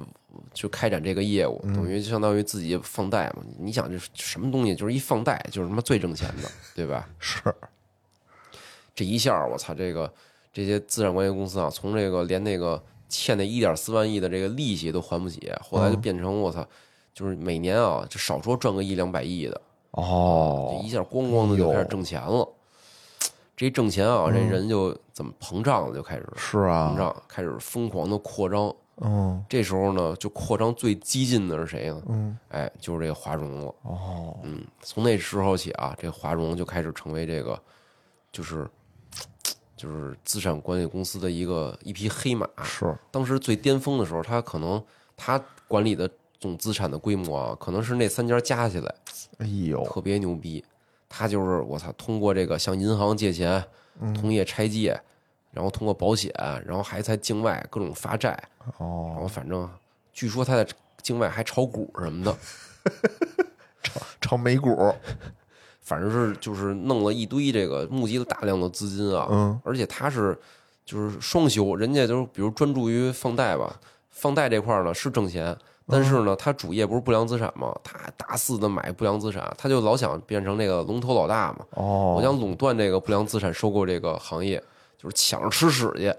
去开展这个业务，等于相当于自己放贷嘛。你想这什么东西，就是一放贷就是他妈最挣钱的，对吧？是，这一下我操，这个这些资产管理公司啊，从这个连那个欠那一点四万亿的这个利息都还不起，后来就变成我操，就是每年啊，就少说赚个一两百亿的，哦这一下咣咣的就开始挣钱了。这一挣钱啊，这人就怎么膨胀了，就开始膨是啊，膨胀，开始疯狂的扩张。嗯这时候呢，就扩张最激进的是谁呢？嗯哎，就是这个华融了。哦嗯，从那时候起啊，这华融就开始成为这个，就是就是资产管理公司的一个一匹黑马。是当时最巅峰的时候，他可能他管理的总资产的规模啊，可能是那三家加起来哎呦特别牛逼。他就是我操，通过这个向银行借钱、同业拆借，然后通过保险，然后还在境外各种发债，然哦，后反正据说他在境外还炒股什么的，炒炒美股，反正是就是弄了一堆这个募集了大量的资金啊，嗯。而且他是就是双休，人家就是比如专注于放贷吧，放贷这块儿呢是挣钱，但是呢，他主业不是不良资产吗？他大肆的买不良资产，他就老想变成那个龙头老大嘛。哦，我想垄断这个不良资产收购这个行业，就是抢着吃屎去。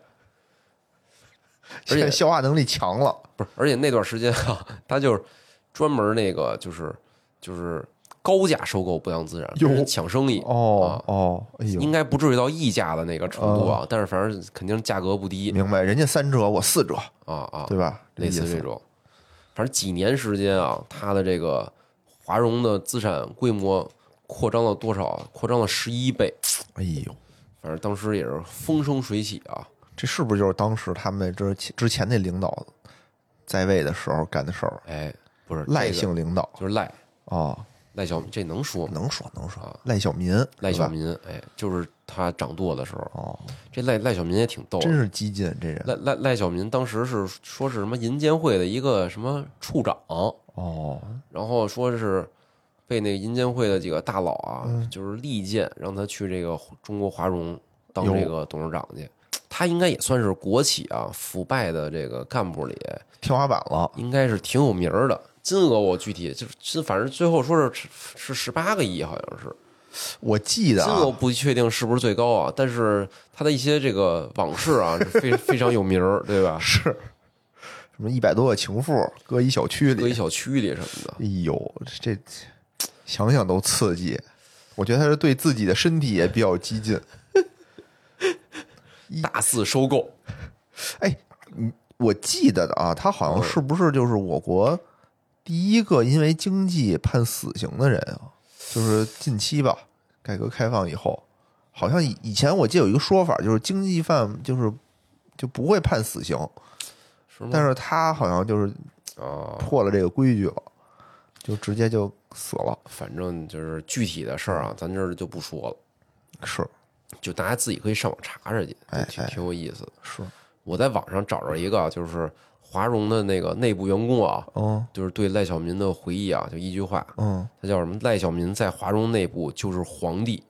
而且消化能力强了，不是，而且那段时间啊，他就是专门那个就是就是高价收购不良资产，就是抢生意。哦哦，应该不至于到溢价的那个程度啊，但是反正肯定价格不低明白，人家三折我四折，啊啊，对吧？类似这种。反正几年时间啊，他的这个华融的资产规模扩张了多少？扩张了十一倍。哎呦，反正当时也是风生水起啊。这是不是就是当时他们之前之前那领导在位的时候干的事儿？哎，不是赖姓领导就是赖哦，赖小民，这能说吗？能说能说啊，赖小民，赖小民，哎，就是他掌舵的时候，哦，这赖赖小民也挺逗。真是激进这人赖赖赖小民当时是说是什么银监会的一个什么处长，哦，然后说是被那个银监会的几个大佬啊，嗯就是力荐让他去这个中国华融当这个董事长去。他应该也算是国企啊腐败的这个干部里，天花板了，应该是挺有名儿的。金额我具体就是，反正最后说是是十八个亿，好像是。我记得金额啊，不确定是不是最高啊，但是他的一些这个往事啊是非 非常有名儿，对吧？是什么一百多个情妇搁一小区里，搁一小区里什么的，哎呦，这想想都刺激。我觉得他是对自己的身体也比较激进。大肆收购。哎，你我记得的啊，他好像是不是就是我国第一个因为经济判死刑的人啊？就是近期吧，改革开放以后，好像以以前我记得有一个说法，就是经济犯就是就不会判死刑，是？但是他好像就是啊，破了这个规矩了，就直接就死了。反正就是具体的事儿啊，咱这儿就不说了，是就大家自己可以上网查查去，哎哎挺挺有意思的。是，我在网上找着一个，就是华融的那个内部员工啊，嗯就是对赖小民的回忆啊，就一句话，嗯，他叫什么？赖小民在华融内部就是皇帝，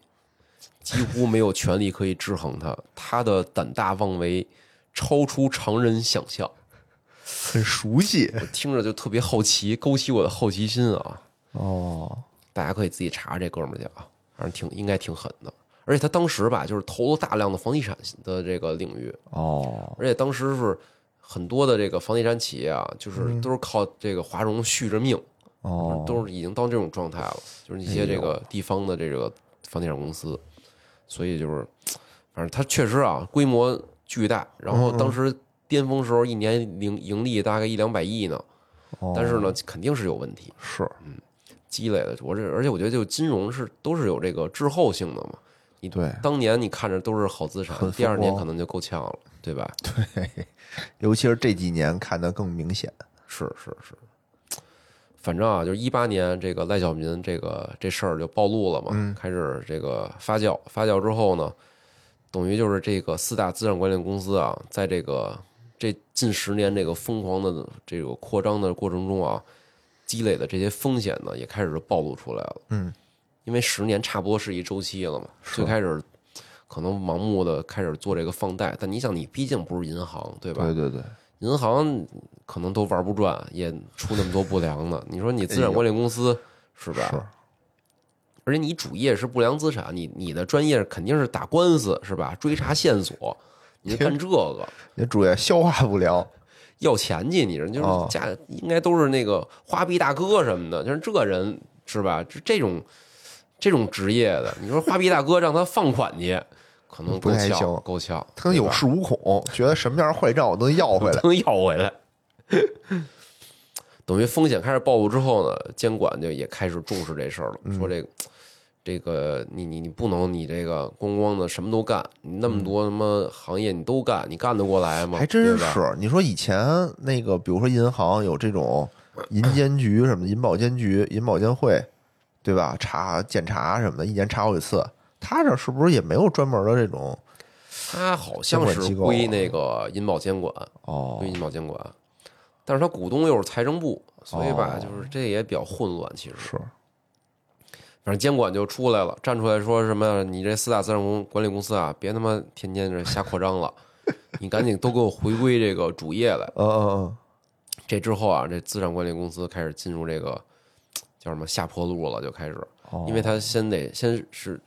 几乎没有权力可以制衡他，他的胆大妄为超出常人想象。很熟悉我听着就特别好奇，勾起我的好奇心啊！哦，大家可以自己查这哥们儿去啊，反正挺应该挺狠的。而且他当时吧，就是投了大量的房地产的这个领域，哦，而且当时是很多的这个房地产企业啊，就是都是靠这个华融续着命，哦，都是已经到这种状态了，就是一些这个地方的这个房地产公司，所以就是，反正它确实啊规模巨大，然后当时巅峰时候一年盈盈利大概一两百亿呢，哦。但是呢肯定是有问题是。嗯积累的，我这而且我觉得就金融是都是有这个滞后性的嘛，你对。当年你看着都是好资产，第二年可能就够呛了，对吧？对，尤其是这几年看得更明显。是是是，反正啊，就是一八年这个赖小民这个这事儿就暴露了嘛，开始这个发酵，发酵之后呢，等于就是这个四大资产管理公司啊，在这个这近十年这个疯狂的这个扩张的过程中啊，积累的这些风险呢，也开始暴露出来了。嗯，因为十年差不多是一周期了嘛，最开始可能盲目的开始做这个放贷，但你想，你毕竟不是银行，对吧？对对对，银行可能都玩不转，也出那么多不良的。你说你资产管理公司是吧？是而且你主业是不良资产，你你的专业肯定是打官司是吧？追查线索，你干这个 你主业消化不良。要钱去，你人就是哦家应该都是那个花臂大哥什么的，就是这人是吧？这这种这种职业的，你说花臂大哥让他放款去，可能够呛，不太行够呛，他能有恃无恐，觉得什么样坏账我都能要回来。能要回来。等于风险开始暴露之后呢，监管就也开始重视这事儿了，嗯说这个这个你你你不能你这个光光的什么都干，你那么多什么行业你都干，你干得过来吗？还真是，你说以前那个，比如说银行有这种银监局什么的，银保监局、银保监会，对吧？查检查什么的，一年查好几次。他这是不是也没有专门的这种？他好像是归那个银保监管，哦归银保监管，但是他股东又是财政部，所以吧，哦就是这也比较混乱。其实，是反正监管就出来了，站出来说什么？你这四大资产公管理公司啊，别他妈天天这瞎扩张了，你赶紧都给我回归这个主业来。嗯嗯嗯这之后啊，这资产管理公司开始进入这个叫什么下坡路了，就开始，哦。因为他先得先是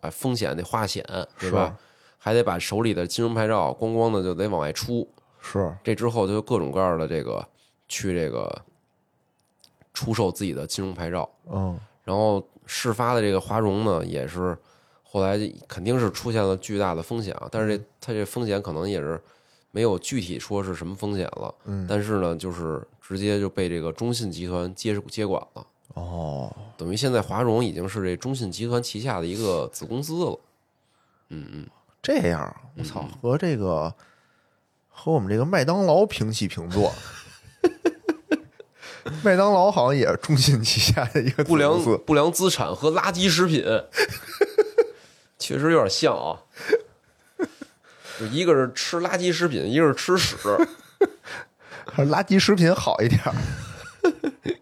啊风险得化险，对吧？还得把手里的金融牌照咣咣的就得往外出，是。这之后就各种各样的这个去这个出售自己的金融牌照，嗯。然后事发的这个华融呢，也是后来肯定是出现了巨大的风险啊，但是这他这风险可能也是没有具体说是什么风险了，嗯。但是呢，就是直接就被这个中信集团接接管了，哦，等于现在华融已经是这中信集团旗下的一个子公司了。嗯嗯，这样，我操，和这个和我们这个麦当劳平起平坐。麦当劳好像也是中信旗下的一个不良不良资产和垃圾食品，确实有点像啊。就一个是吃垃圾食品，一个是吃屎。还是垃圾食品好一点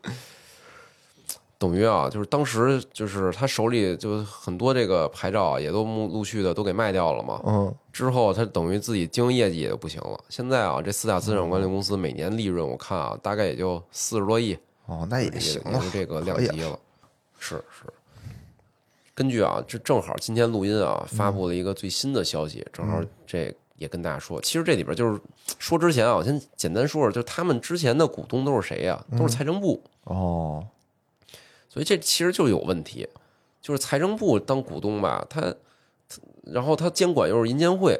儿。等于啊，就是当时就是他手里就很多这个牌照啊也都陆陆续的都给卖掉了嘛。嗯之后他等于自己经营业绩也就不行了。现在啊，这四大资产管理公司每年利润我看啊，大概也就四十多亿，哦，那也也行了这个量级了。是是。根据啊，这正好今天录音啊，发布了一个最新的消息，正好这也跟大家说，其实这里边就是说之前啊，我先简单说说，就他们之前的股东都是谁呀、都是财政部。哦，所以这其实就有问题，就是财政部当股东吧，他，然后他监管又是银监会，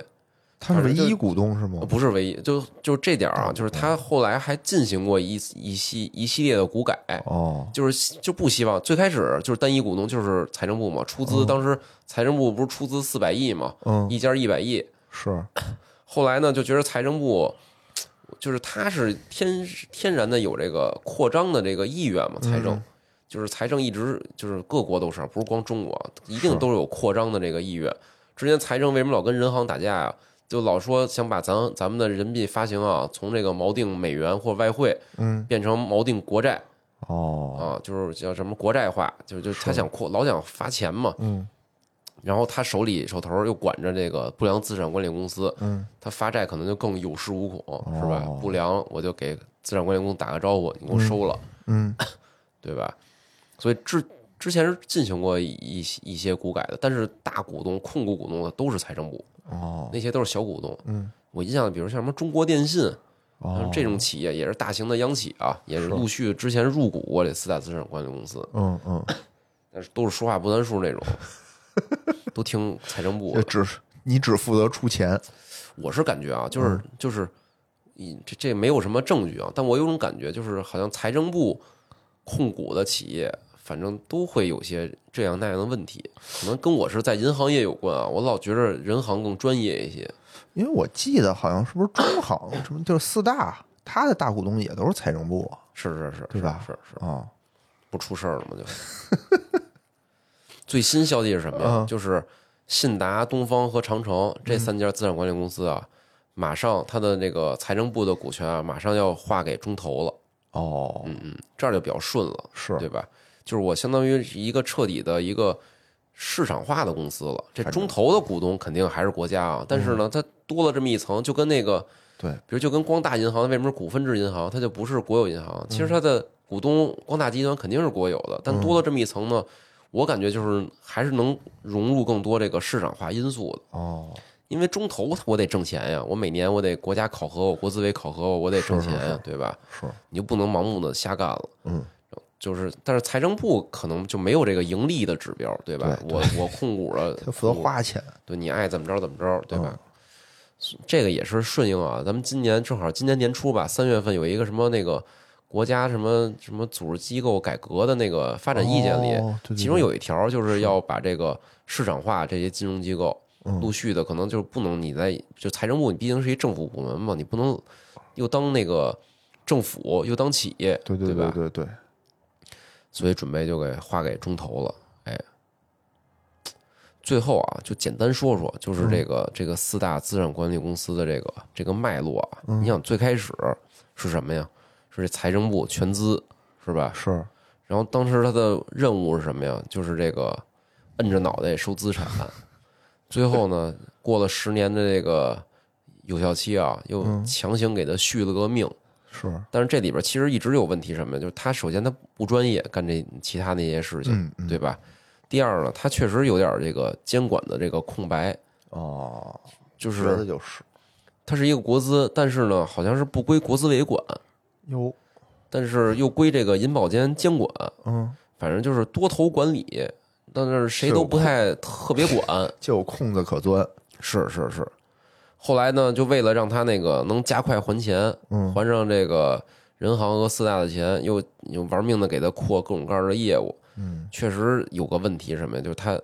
他是唯一股东是吗呃？不是唯一，就就这点啊，嗯就是他后来还进行过一一系一系列的股改，哦，就是就不希望最开始就是单一股东就是财政部嘛，出资当时财政部不是出资四百亿嘛，嗯，一家一百亿，是，后来呢就觉得财政部。就是他是天天然的有这个扩张的这个意愿嘛，财政，嗯就是财政一直就是各国都是，不是光中国，一定都是有扩张的这个意愿。之前财政为什么老跟人行打架呀、就老说想把咱咱们的人民币发行啊，从这个锚定美元或外汇嗯，变成锚定国债哦，啊，就是叫什么国债化，就就他想扩，老想发钱嘛。嗯然后他手里手头又管着这个不良资产管理公司，嗯，他发债可能就更有恃无恐，是吧哦？不良我就给资产管理公司打个招呼，你给我收了。嗯，对吧？所以之之前是进行过一一一些股改的，但是大股东、控股股东的都是财政部，哦，那些都是小股东。嗯，我印象，比如像什么中国电信，哦像，这种企业也是大型的央企啊，也是是陆续之前入股过这四大资产管理公司，嗯嗯，但是都是说话不算数那种，都听财政部。只你只负责出钱，我是感觉啊，就是嗯就是，你这这没有什么证据啊，但我有种感觉，就是好像财政部控股的企业，反正都会有些这样那样的问题，可能跟我是在银行业有关啊，我老觉着人行更专业一些。因为我记得好像是不是中行什么就是四大，他的大股东也都是财政部是是是，对吧是是是，啊，不出事儿了吗？就 最新消息是什么呀？嗯就是信达、东方和长城这三家资产管理公司啊，马上它的那个财政部的股权啊，马上要划给中投了。哦，嗯嗯，这样就比较顺了，是对吧？就是我相当于一个彻底的一个市场化的公司了。这中投的股东肯定还是国家啊，但是呢，它多了这么一层，就跟那个，对，比如就跟光大银行为什么是股份制银行，它就不是国有银行？其实它的股东光大集团肯定是国有的，但多了这么一层呢，我感觉就是还是能融入更多这个市场化因素的。哦，因为中投我得挣钱呀，我每年我得国家考核我，国资委考核我，我得挣钱呀，对吧？是，你就不能盲目的瞎干了。嗯，就是，但是财政部可能就没有这个盈利的指标，对吧？对我我控股了，他负责花钱，对你爱怎么着怎么着，对吧？嗯这个也是顺应啊，咱们今年正好今年年初吧，三月份有一个什么那个国家什么什么组织机构改革的那个发展意见里，其中有一条就是要把这个市场化这些金融机构，嗯陆续的可能就是不能你在就财政部，你毕竟是一政府部门嘛，你不能又当那个政府又当企业，对对吧？对对，所以准备就给划给中投了。哎，最后啊，就简单说说，就是这个、这个四大资产管理公司的这个这个脉络啊。你想最开始是什么呀？是这财政部全资是吧？是，然后当时他的任务是什么呀？就是这个摁着脑袋收资产。最后呢，过了十年的这个有效期啊，又强行给他续了个命，是，但是这里边其实一直有问题，什么呀？就是他首先他不专业，干这其他那些事情，嗯嗯对吧？第二呢，他确实有点这个监管的这个空白，哦，就是觉得就是它是一个国资，但是呢，好像是不归国资委管，有，但是又归这个银保监监管，嗯，反正就是多头管理，但是谁都不太特别管。就有空子可钻，是是是。后来呢，就为了让他那个能加快还钱，嗯还上这个人行和四大的钱，又又玩命的给他扩各种各样的业务。嗯确实有个问题是什么呀？就是他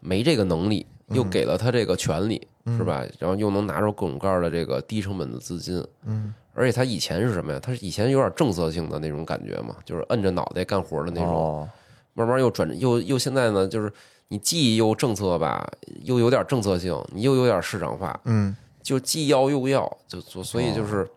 没这个能力，又给了他这个权利，是吧？然后又能拿出各种各样的这个低成本的资金，嗯，而且他以前是什么呀？他是以前有点政策性的那种感觉嘛，就是摁着脑袋干活的那种。哦，慢慢又转又又现在呢，就是你既又政策吧，又有点政策性，你又有点市场化，嗯就既要又要，就所所以就是，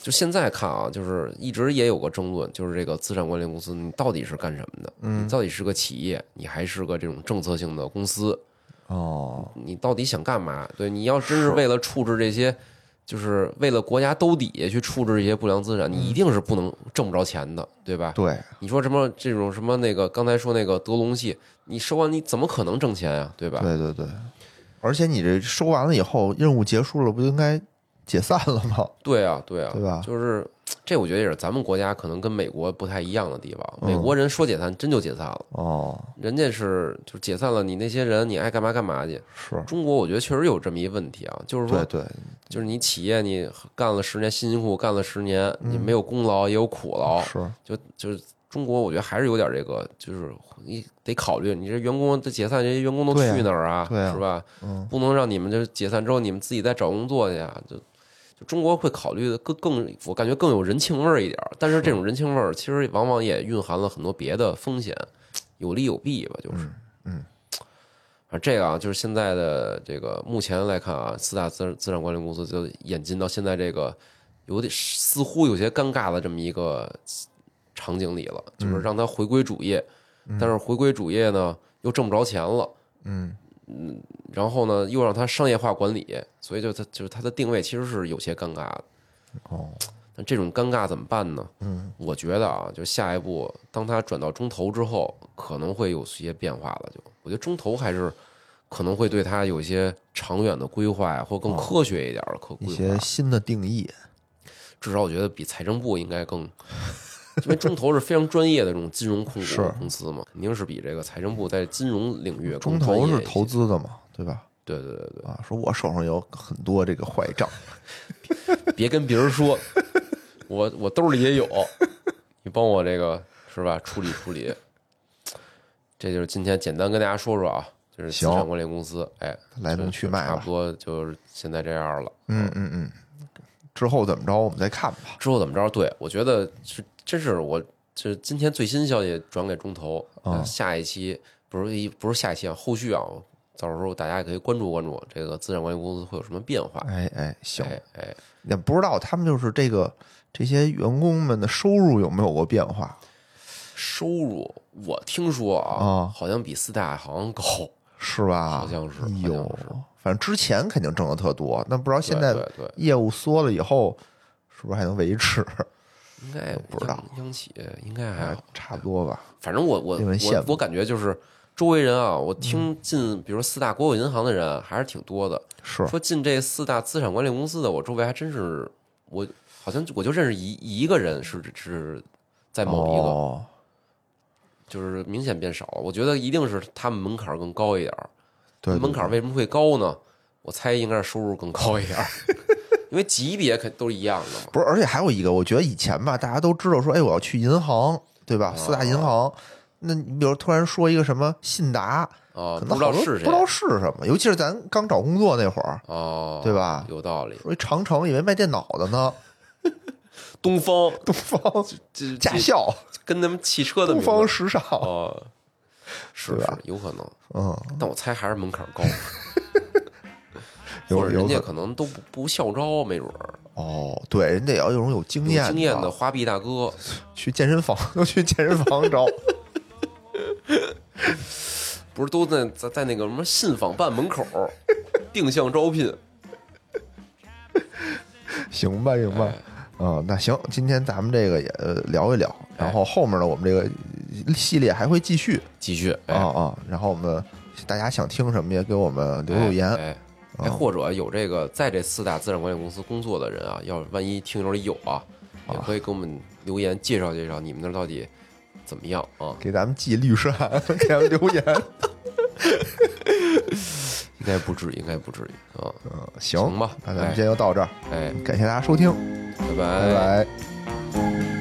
就现在看啊，就是一直也有个争论，就是这个资产管理公司你到底是干什么的？嗯你到底是个企业，你还是个这种政策性的公司？哦，你到底想干嘛？对，你要真是为了处置这些，就是为了国家兜底下去处置这些不良资产，你一定是不能挣不着钱的，对吧？对，你说什么这种什么那个刚才说那个德隆系，你收完你怎么可能挣钱呀？对吧？对对对，而且你这收完了以后，任务结束了，不就应该解散了吗？对啊，对啊，对吧就是这，我觉得也是咱们国家可能跟美国不太一样的地方。嗯美国人说解散真就解散了，哦，人家是就是解散了，你那些人你爱干嘛干嘛去。是，中国我觉得确实有这么一问题啊，就是说对，对，就是你企业你干了十年，辛辛苦苦干了十年，你没有功劳也有苦劳，是，就就是中国，我觉得还是有点这个，就是你得考虑，你这员工这解散，这些员工都去哪儿啊？对啊是吧？嗯，不能让你们这解散之后，你们自己再找工作去啊！就就中国会考虑的更更，我感觉更有人情味儿一点儿。但是这种人情味儿，其实往往也蕴含了很多别的风险，有利有弊吧，就是。嗯啊，这个啊，就是现在的这个目前来看啊，四大资资产管理公司就演进到现在这个有点似乎有些尴尬的这么一个场景里了，就是让他回归主业，但是回归主业呢又挣不着钱了。嗯嗯然后呢，又让他商业化管理，所以就他就是他的定位其实是有些尴尬的。哦，那这种尴尬怎么办呢？嗯，我觉得啊，就下一步，当他转到中投之后，可能会有些变化了。就我觉得中投还是可能会对他有一些长远的规划呀，或更科学一点的可规一些。新的定义，至少我觉得比财政部应该更，因为中投是非常专业的这种金融控股公司嘛，肯定是比这个财政部在金融领域中投是投。资的嘛，对吧？对对对对。啊，说我手上有很多这个坏账，别跟别人说，我我兜里也有，你帮我这个是吧？处理处理。这就是今天简单跟大家说说啊，就是资行产管理公司，哎，来龙去脉差不。多就是现在这样了。嗯嗯嗯，之后怎么着我们再看吧。之后怎么着？对我觉得是真是我这今天最新消息转给中投，啊呃下一期不是一不是下一期啊，后续啊，到时候大家也可以关注关注这个资产管理公司会有什么变化。哎哎，行，哎哎，也不知道他们就是这个这些员工们的收入有没有过变化？收入我听说啊，啊好像比四大好像高。是吧？好像是哎好像呦是，反正之前肯定挣的特多，那不知道现在业务缩了以后，是不是还能维持？应该不知道央央企应该还差不多吧。反正我我我我感觉就是周围人啊，我听进比如说四大国有银行的人还是挺多的。是说进这四大资产管理公司的，我周围还真是我好像我就认识一一个人是是在某一个，哦，就是明显变少了。我觉得一定是他们门槛更高一点儿。对对门槛为什么会高呢？我猜应该是收入更高一点儿，因为级别肯都是一样的嘛。不是，而且还有一个，我觉得以前吧，大家都知道说，哎，我要去银行，对吧？四大银行，那你比如突然说一个什么信达，啊，可不知道是谁，不知道是什么，尤其是咱刚找工作那会儿，哦，对吧？有道理。说一长城以为卖电脑的呢，东方。东方这驾校、跟咱们汽车的东方时尚，哦，是对吧？有可能，嗯，但我猜还是门槛高，有 或者人家可能都不不校招，没准儿。哦，对，人得要有种有经有验经验的花臂大哥，去健身房都去健身房招，不是都在在在那个什么信访办门口 定向招聘，行吧行吧哎，嗯，那行，今天咱们这个也呃聊一聊，然后后面呢，我们这个系列还会继续继续啊哎啊，然后我们大家想听什么也给我们留留言，哎哎哎，或者有这个在这四大资产管理公司工作的人啊，要万一听友里有啊，也可以给我们留言介绍介绍你们那儿到底怎么样啊？给咱们寄律师函，给咱们留言。应该不至于，应该不至于啊。行吧那咱们今天就到这儿，哎，感谢大家收听，拜拜拜拜。